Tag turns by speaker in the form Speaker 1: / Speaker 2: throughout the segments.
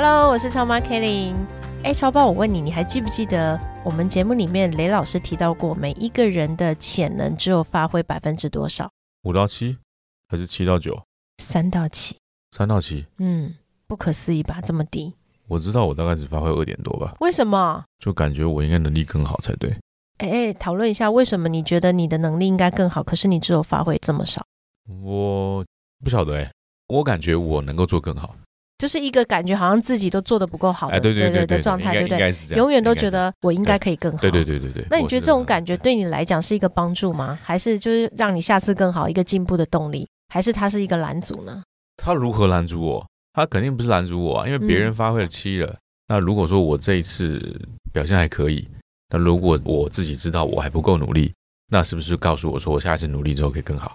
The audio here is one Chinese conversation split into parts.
Speaker 1: Hello，我是超妈 Kelly。哎，超爸，我问你，你还记不记得我们节目里面雷老师提到过，每一个人的潜能只有发挥百分之多少？
Speaker 2: 五到七，还是七到九？
Speaker 1: 三到七。
Speaker 2: 三到七？
Speaker 1: 嗯，不可思议吧？这么低？
Speaker 2: 我知道我大概只发挥二点多吧，
Speaker 1: 为什么？
Speaker 2: 就感觉我应该能力更好才对。
Speaker 1: 哎哎，讨论一下，为什么你觉得你的能力应该更好，可是你只有发挥这么少？
Speaker 2: 我不晓得哎、我感觉我能够做更好。
Speaker 1: 就是一个感觉好像自己都做的不够好的，
Speaker 2: 哎，对对对
Speaker 1: 的状态，对不对？永远都觉得我应该可以更好。
Speaker 2: 对对对对对。
Speaker 1: 那你觉得这种感觉
Speaker 2: 对？
Speaker 1: 对你来讲是一个帮助吗？还是就是让你下次更好一个进步的动力？还是它是一个拦阻呢？
Speaker 2: 他如何拦阻我？他肯定不是拦阻我啊，因为别人发挥了七了。那如果说我这一次表现还可以，那如果我自己知道我还不够努力，那是不是告诉我说我下一次努力之后可以更好？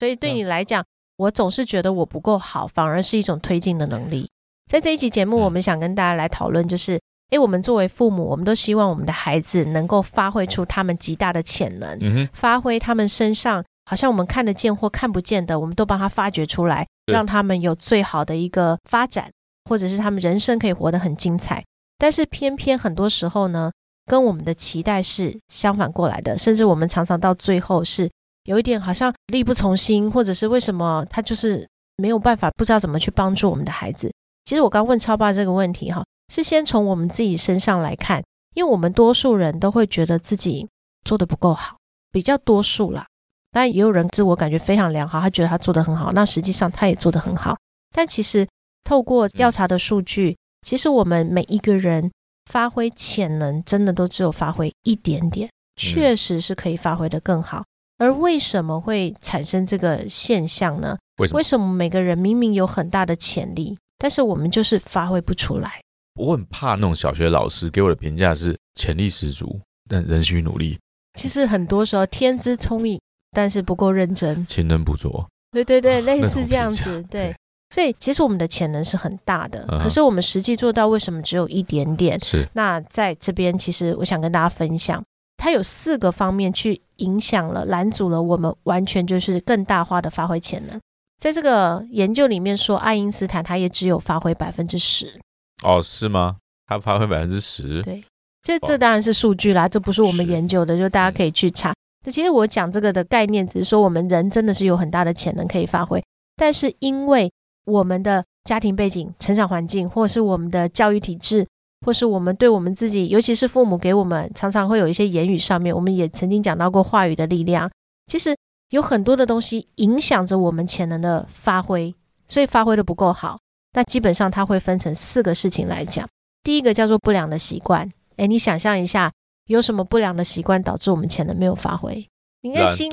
Speaker 1: 所以对你来讲，我总是觉得我不够好，反而是一种推进的能力。在这一期节目，
Speaker 2: 嗯
Speaker 1: 我们想跟大家来讨论，就是，诶，我们作为父母，我们都希望我们的孩子能够发挥出他们极大的潜能，
Speaker 2: 嗯，
Speaker 1: 发挥他们身上好像我们看得见或看不见的，我们都帮他发掘出来，让他们有最好的一个发展，或者是他们人生可以活得很精彩。但是偏偏很多时候呢，跟我们的期待是相反过来的，甚至我们常常到最后是有一点好像力不从心，或者是为什么他就是没有办法，不知道怎么去帮助我们的孩子。其实我刚问超爸这个问题哈，是先从我们自己身上来看，因为我们多数人都会觉得自己做的不够好，比较多数啦。但也有人自我感觉非常良好，他觉得他做得很好，那实际上他也做得很好。但其实透过调查的数据，其实我们每一个人发挥潜能，真的都只有发挥一点点，确实是可以发挥得更好。而为什么会产生这个现象呢？
Speaker 2: 为什么
Speaker 1: 为？什么每个人明明有很大的潜力，但是我们就是发挥不出来？
Speaker 2: 我很怕那种小学老师给我的评价是潜力十足，但仍需努力，
Speaker 1: 其实很多时候天资聪颖，但是不够认真。
Speaker 2: 勤能补拙。
Speaker 1: 对对对，类似这样子。对，所以其实我们的潜能是很大的，
Speaker 2: 嗯
Speaker 1: 可是我们实际做到为什么只有一点点？
Speaker 2: 是，
Speaker 1: 那在这边，其实我想跟大家分享，它有四个方面去影响了、拦阻了我们完全就是更大化的发挥潜能。在这个研究里面说，爱因斯坦他也只有发挥百分之十，
Speaker 2: 哦，是吗？他发挥百分之十，
Speaker 1: 对，这这当然是数据啦，这不是我们研究的，就大家可以去查。那其实我讲这个的概念，只是说我们人真的是有很大的潜能可以发挥，但是因为我们的家庭背景、成长环境，或是我们的教育体制，或是我们对我们自己，尤其是父母给我们，常常会有一些言语上面，我们也曾经讲到过话语的力量。其实有很多的东西影响着我们潜能的发挥，所以发挥的不够好。那基本上它会分成四个事情来讲。第一个叫做不良的习惯，诶，你想象一下，有什么不良的习惯导致我们潜能没有发挥？你看新，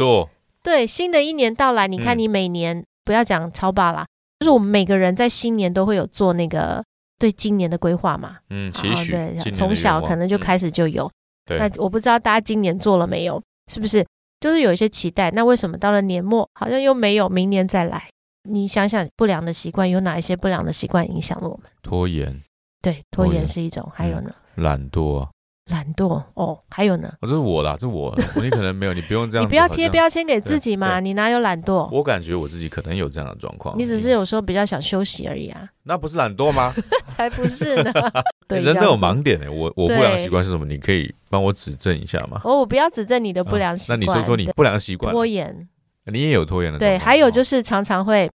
Speaker 1: 对新的一年到来，你看
Speaker 2: 嗯
Speaker 1: 你每年、不要讲超霸啦，就是我们每个人在新年都会有做那个对今年的规划嘛。
Speaker 2: 嗯，期许，
Speaker 1: 哦对从小可能就
Speaker 2: 嗯
Speaker 1: 开始就有。
Speaker 2: 对
Speaker 1: 那我不知道大家今年做了没有，是不是？就是有一些期待，那为什么到了年末好像又没有？明年再来？你想想，不良的习惯有哪一些不良的习惯影响了我们？
Speaker 2: 拖延、
Speaker 1: 对，拖
Speaker 2: 拖延
Speaker 1: 延是一种，还有呢，
Speaker 2: 懒惰啊，
Speaker 1: 懒惰哦，还有呢，
Speaker 2: 哦，这是我啦，这是我，你可能没有，你不用这样，
Speaker 1: 你不要贴。标签给自己嘛，你哪有懒惰？
Speaker 2: 我感觉我自己可能有这样的状况，
Speaker 1: 你只是有时候比较想休息而已啊，
Speaker 2: 那不是懒惰吗？
Speaker 1: 才不是呢。对，
Speaker 2: 人都有。盲点的，我我不良习惯是什么？你可以帮我指正一下吗？
Speaker 1: 哦，我不要指正你的不良习
Speaker 2: 惯那。你说说你不良习惯，
Speaker 1: 拖延，
Speaker 2: 你也有拖延的
Speaker 1: 对，还有就是是常常会，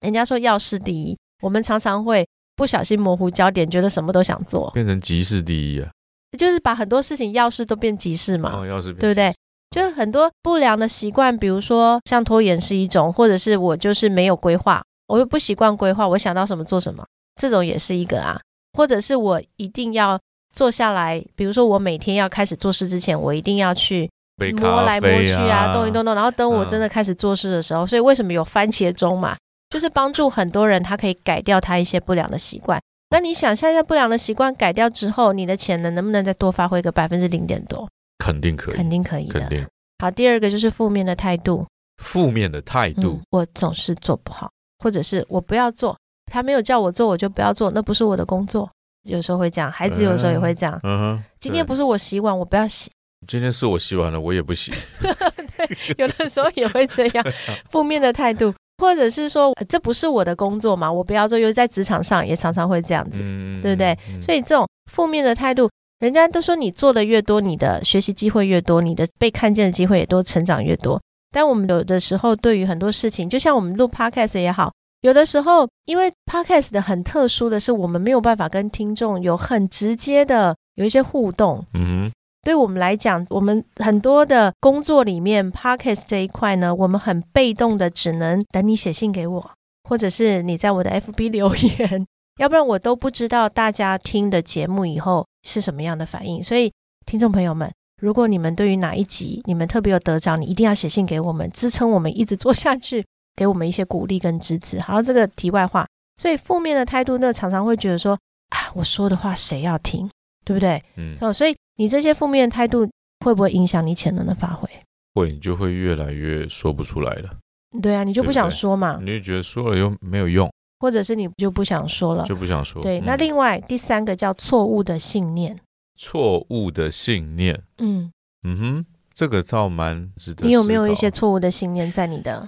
Speaker 1: 人家说要事第一，我们常常会不小心模糊焦点，觉得什么都想做，
Speaker 2: 变成急事第一啊。
Speaker 1: 就是把很多事情要事都变急事嘛。
Speaker 2: 哦，要是
Speaker 1: 对不对？就是很多不良的习惯，比如说像拖延是一种，或者是我就是没有规划，我又不习惯规划，我想到什么做什么，这种也是一个啊。或者是我一定要坐下来，比如说我每天要开始做事之前，我一定要去摸来摸去啊，动一动动，然后等我
Speaker 2: 嗯
Speaker 1: 真的开始做事的时候，所以为什么有番茄钟嘛？就是帮助很多人他可以改掉他一些不良的习惯。那你想象一下，不良的习惯改掉之后，你的潜能能不能再多发挥个百分之零点多？
Speaker 2: 肯定可以，
Speaker 1: 肯定可以的。
Speaker 2: 肯定。
Speaker 1: 好，第二个就是负面的态度。
Speaker 2: 负面的态度，
Speaker 1: 我总是做不好，或者是我不要做，他没有叫我做，我就不要做，那不是我的工作。有时候会这样，孩子有时候也会这样。嗯哼。今天不是我洗碗，我不要洗。
Speaker 2: 今天是我洗完了，我也不洗。
Speaker 1: 对，有的时候也会这样，负面的态度，或者是说这不是我的工作嘛，我不要做。又在职场上也常常会这样子，对不对？所以这种负面的态度，人家都说你做的越多，你的学习机会越多，你的被看见的机会也多，成长越多。但我们有的时候对于很多事情，就像我们录 podcast 也好，有的时候因为 podcast 的很特殊的是，我们没有办法跟听众有很直接的有一些互动。嗯哼。对我们来讲，我们很多的工作里面，Podcast 这一块呢，我们很被动的，只能等你写信给我，或者是你在我的 FB 留言，要不然我都不知道大家听的节目以后是什么样的反应。所以，听众朋友们，如果你们对于哪一集你们特别有得着，你一定要写信给我们，支撑我们一直做下去，给我们一些鼓励跟支持。好，这个题外话，所以负面的态度呢，常常会觉得说，啊，我说的话谁要听，对不对？嗯，哦，所以。你这些负面态度会不会影响你潜能的发挥？
Speaker 2: 会，你就会越来越说不出来了。
Speaker 1: 对啊，你就不想说嘛？
Speaker 2: 你就觉得说了又没有用，
Speaker 1: 或者是你就不想说了，
Speaker 2: 就不想说。
Speaker 1: 对，那另外第三个叫错误的信念。
Speaker 2: 错误的信念，嗯嗯哼，这个倒蛮值得。
Speaker 1: 你有没有一些错误的信念在你的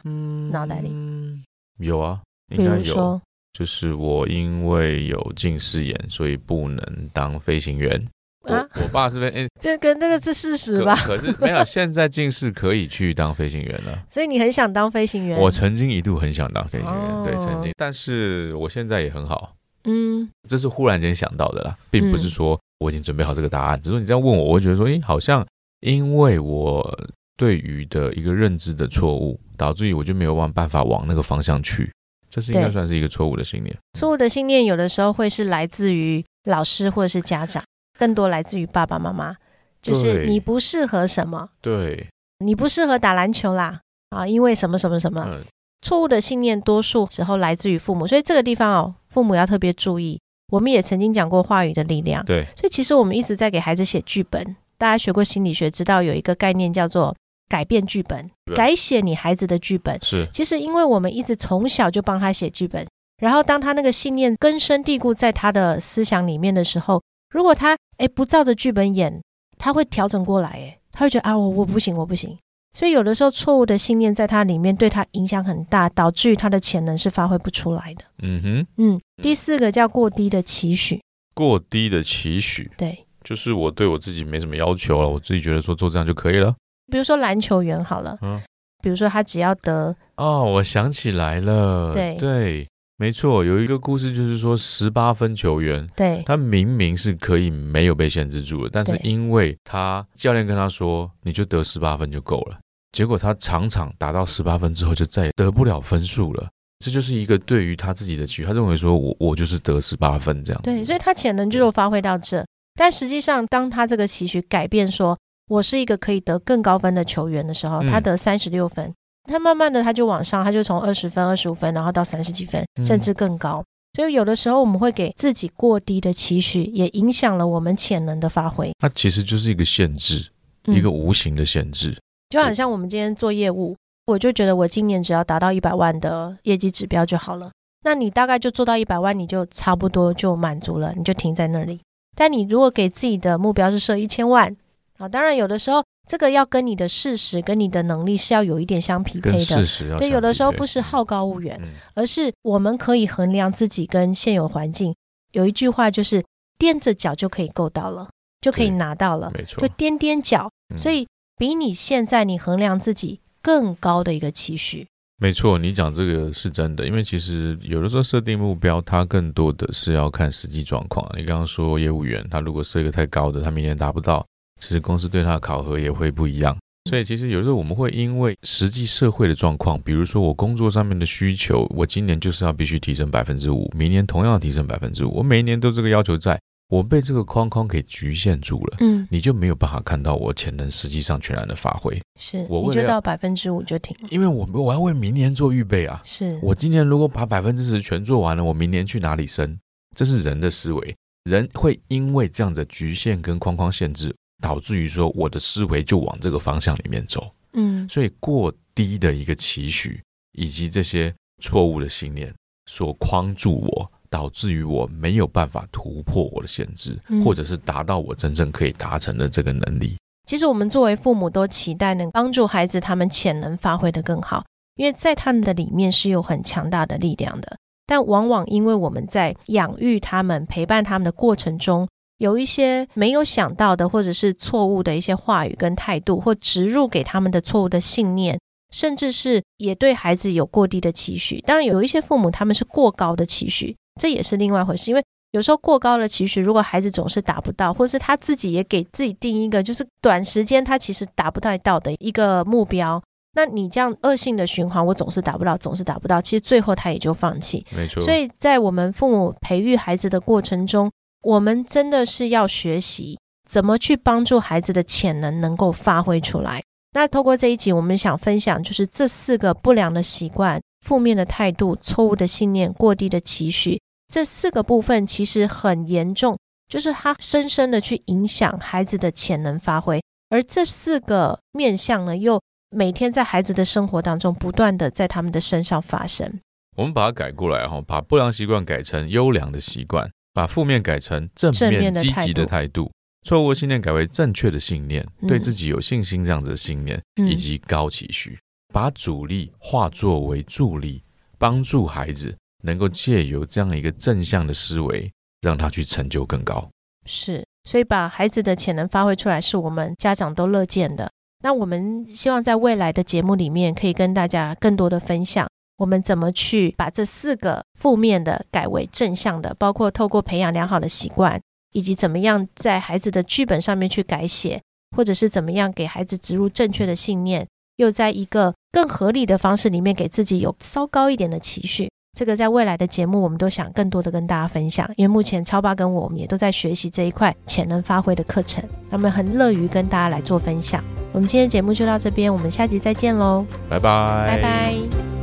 Speaker 1: 脑袋里？
Speaker 2: 有啊，应该有。就是我因为有近视眼，所以不能当飞行员。啊，我爸是飞，哎，
Speaker 1: 这跟这个是事实吧？
Speaker 2: 可是没有，现在近视可以去当飞行员了。
Speaker 1: 所以你很想当飞行员？
Speaker 2: 我曾经一度很想当飞行员，对，曾经。但是我现在也很好，嗯，这是忽然间想到的啦，并不是说我已经准备好这个答案。只是说你这样问我，我会觉得说，哎，好像因为我对于的一个认知的错误，导致于我就没有办法往那个方向去。这是应该算是一个错误的信念。
Speaker 1: 错误的信念有的时候会是来自于老师或者是家长。更多来自于爸爸妈妈，就是你不适合什么，
Speaker 2: 对，
Speaker 1: 你不适合打篮球啦，啊，因为什么什么什么，错误的信念，多数时候来自于父母，所以这个地方哦，父母要特别注意。我们也曾经讲过话语的力量，
Speaker 2: 对，
Speaker 1: 所以其实我们一直在给孩子写剧本。大家学过心理学，知道有一个概念叫做改变剧本，改写你孩子的剧本。
Speaker 2: 是，
Speaker 1: 其实因为我们一直从小就帮他写剧本，然后当他那个信念根深蒂固在他的思想里面的时候。如果他哎不照着剧本演，他会调整过来哎，他会觉得啊我我不行我不行，所以有的时候错误的信念在他里面对他影响很大，导致于他的潜能是发挥不出来的。嗯哼，嗯，第四个叫过低的期许，
Speaker 2: 过低的期许，
Speaker 1: 对，
Speaker 2: 就是我对我自己没什么要求了，我自己觉得说做这样就可以了。
Speaker 1: 比如说篮球员好了，嗯，比如说他只要得
Speaker 2: 哦，我想起来了，
Speaker 1: 对
Speaker 2: 对。没错，有一个故事就是说，十八分球员，
Speaker 1: 对，
Speaker 2: 他明明是可以没有被限制住的，但是因为他教练跟他说，你就得十八分就够了，结果他场场达到十八分之后，就再也得不了分数了。这就是一个对于他自己的期，他认为说我我就是得十八分这样。
Speaker 1: 对，所以他潜能就发挥到这，但实际上当他这个期许改变，说我是一个可以得更高分的球员的时候，他得三十六分。他慢慢的，他就往上，他就从二十分、二十五分，然后到三十几分，甚至更高。所以有的时候我们会给自己过低的期许，也影响了我们潜能的发挥。
Speaker 2: 它其实就是一个限制，一个无形的限制。
Speaker 1: 就好像我们今天做业务，我就觉得我今年只要达到一百万的业绩指标就好了。那你大概就做到一百万，你就差不多就满足了，你就停在那里。但你如果给自己的目标是设一千万啊，当然有的时候。这个要跟你的事实、跟你的能力是要有一点相匹配的。
Speaker 2: 事实
Speaker 1: 对，有的时候不是好高骛远，而是我们可以衡量自己跟现有环境。有一句话就是踮着脚就可以够到了，就可以拿到了。
Speaker 2: 没错，
Speaker 1: 就踮踮脚，所以比你现在你衡量自己更高的一个期许。
Speaker 2: 没错，你讲这个是真的，因为其实有的时候设定目标，它更多的是要看实际状况。你刚刚说业务员，他如果设一个太高的，他明年达不到。其实公司对他的考核也会不一样，所以其实有时候我们会因为实际社会的状况，比如说我工作上面的需求，我今年就是要必须提升百分之五，明年同样提升百分之五，我每一年都这个要求，在我被这个框框给局限住了，嗯，你就没有办法看到我潜能实际上全然的发挥。
Speaker 1: 是，我就到百分之五就停，
Speaker 2: 因为我我要为明年做预备啊。
Speaker 1: 是
Speaker 2: 我今年如果把百分之十全做完了，我明年去哪里升？这是人的思维，人会因为这样的局限跟框框限制，导致于说我的思维就往这个方向里面走。
Speaker 1: 嗯，
Speaker 2: 所以过低的一个期许，以及这些错误的信念所框住我，导致于我没有办法突破我的限制，
Speaker 1: 嗯
Speaker 2: 或者是达到我真正可以达成的这个能力。
Speaker 1: 其实我们作为父母都期待能帮助孩子他们潜能发挥的更好，因为在他们的里面是有很强大的力量的。但往往因为我们在养育他们、陪伴他们的过程中，有一些没有想到的，或者是错误的一些话语跟态度，或植入给他们的错误的信念，甚至是也对孩子有过低的期许。当然，有一些父母他们是过高的期许，这也是另外一回事，因为。有时候过高的期许，如果孩子总是达不到，或是他自己也给自己定一个就是短时间他其实达不太到的一个目标，那你这样恶性的循环，我总是达不到，总是达不到，其实最后他也就放弃。
Speaker 2: 没错，
Speaker 1: 所以在我们父母培育孩子的过程中，我们真的是要学习怎么去帮助孩子的潜能能够发挥出来。那透过这一集，我们想分享就是这四个不良的习惯、负面的态度、错误的信念、过低的期许，这四个部分其实很严重，就是它深深的去影响孩子的潜能发挥。而这四个面向呢，又每天在孩子的生活当中不断的在他们的身上发生。
Speaker 2: 我们把它改过来哈，把不良习惯改成优良的习惯，把负面改成正
Speaker 1: 正面
Speaker 2: 面积极的态度，错误的信念改为正确的信念，
Speaker 1: 嗯
Speaker 2: 对自己有信心这样子的信念，
Speaker 1: 嗯
Speaker 2: 以及高期许，把阻力化作为助力，帮助孩子能够借由这样一个正向的思维，让他去成就更高。
Speaker 1: 是，所以把孩子的潜能发挥出来，是我们家长都乐见的。那我们希望在未来的节目里面，可以跟大家更多的分享，我们怎么去把这四个负面的改为正向的，包括透过培养良好的习惯，以及怎么样在孩子的剧本上面去改写，或者是怎么样给孩子植入正确的信念，又在一个更合理的方式里面给自己有稍高一点的期许。这个在未来的节目，我们都想更多的跟大家分享，因为目前超爸跟我，我们也都在学习这一块潜能发挥的课程，那么很乐于跟大家来做分享。我们今天节目就到这边，我们下集再见喽，
Speaker 2: 拜拜，
Speaker 1: 拜拜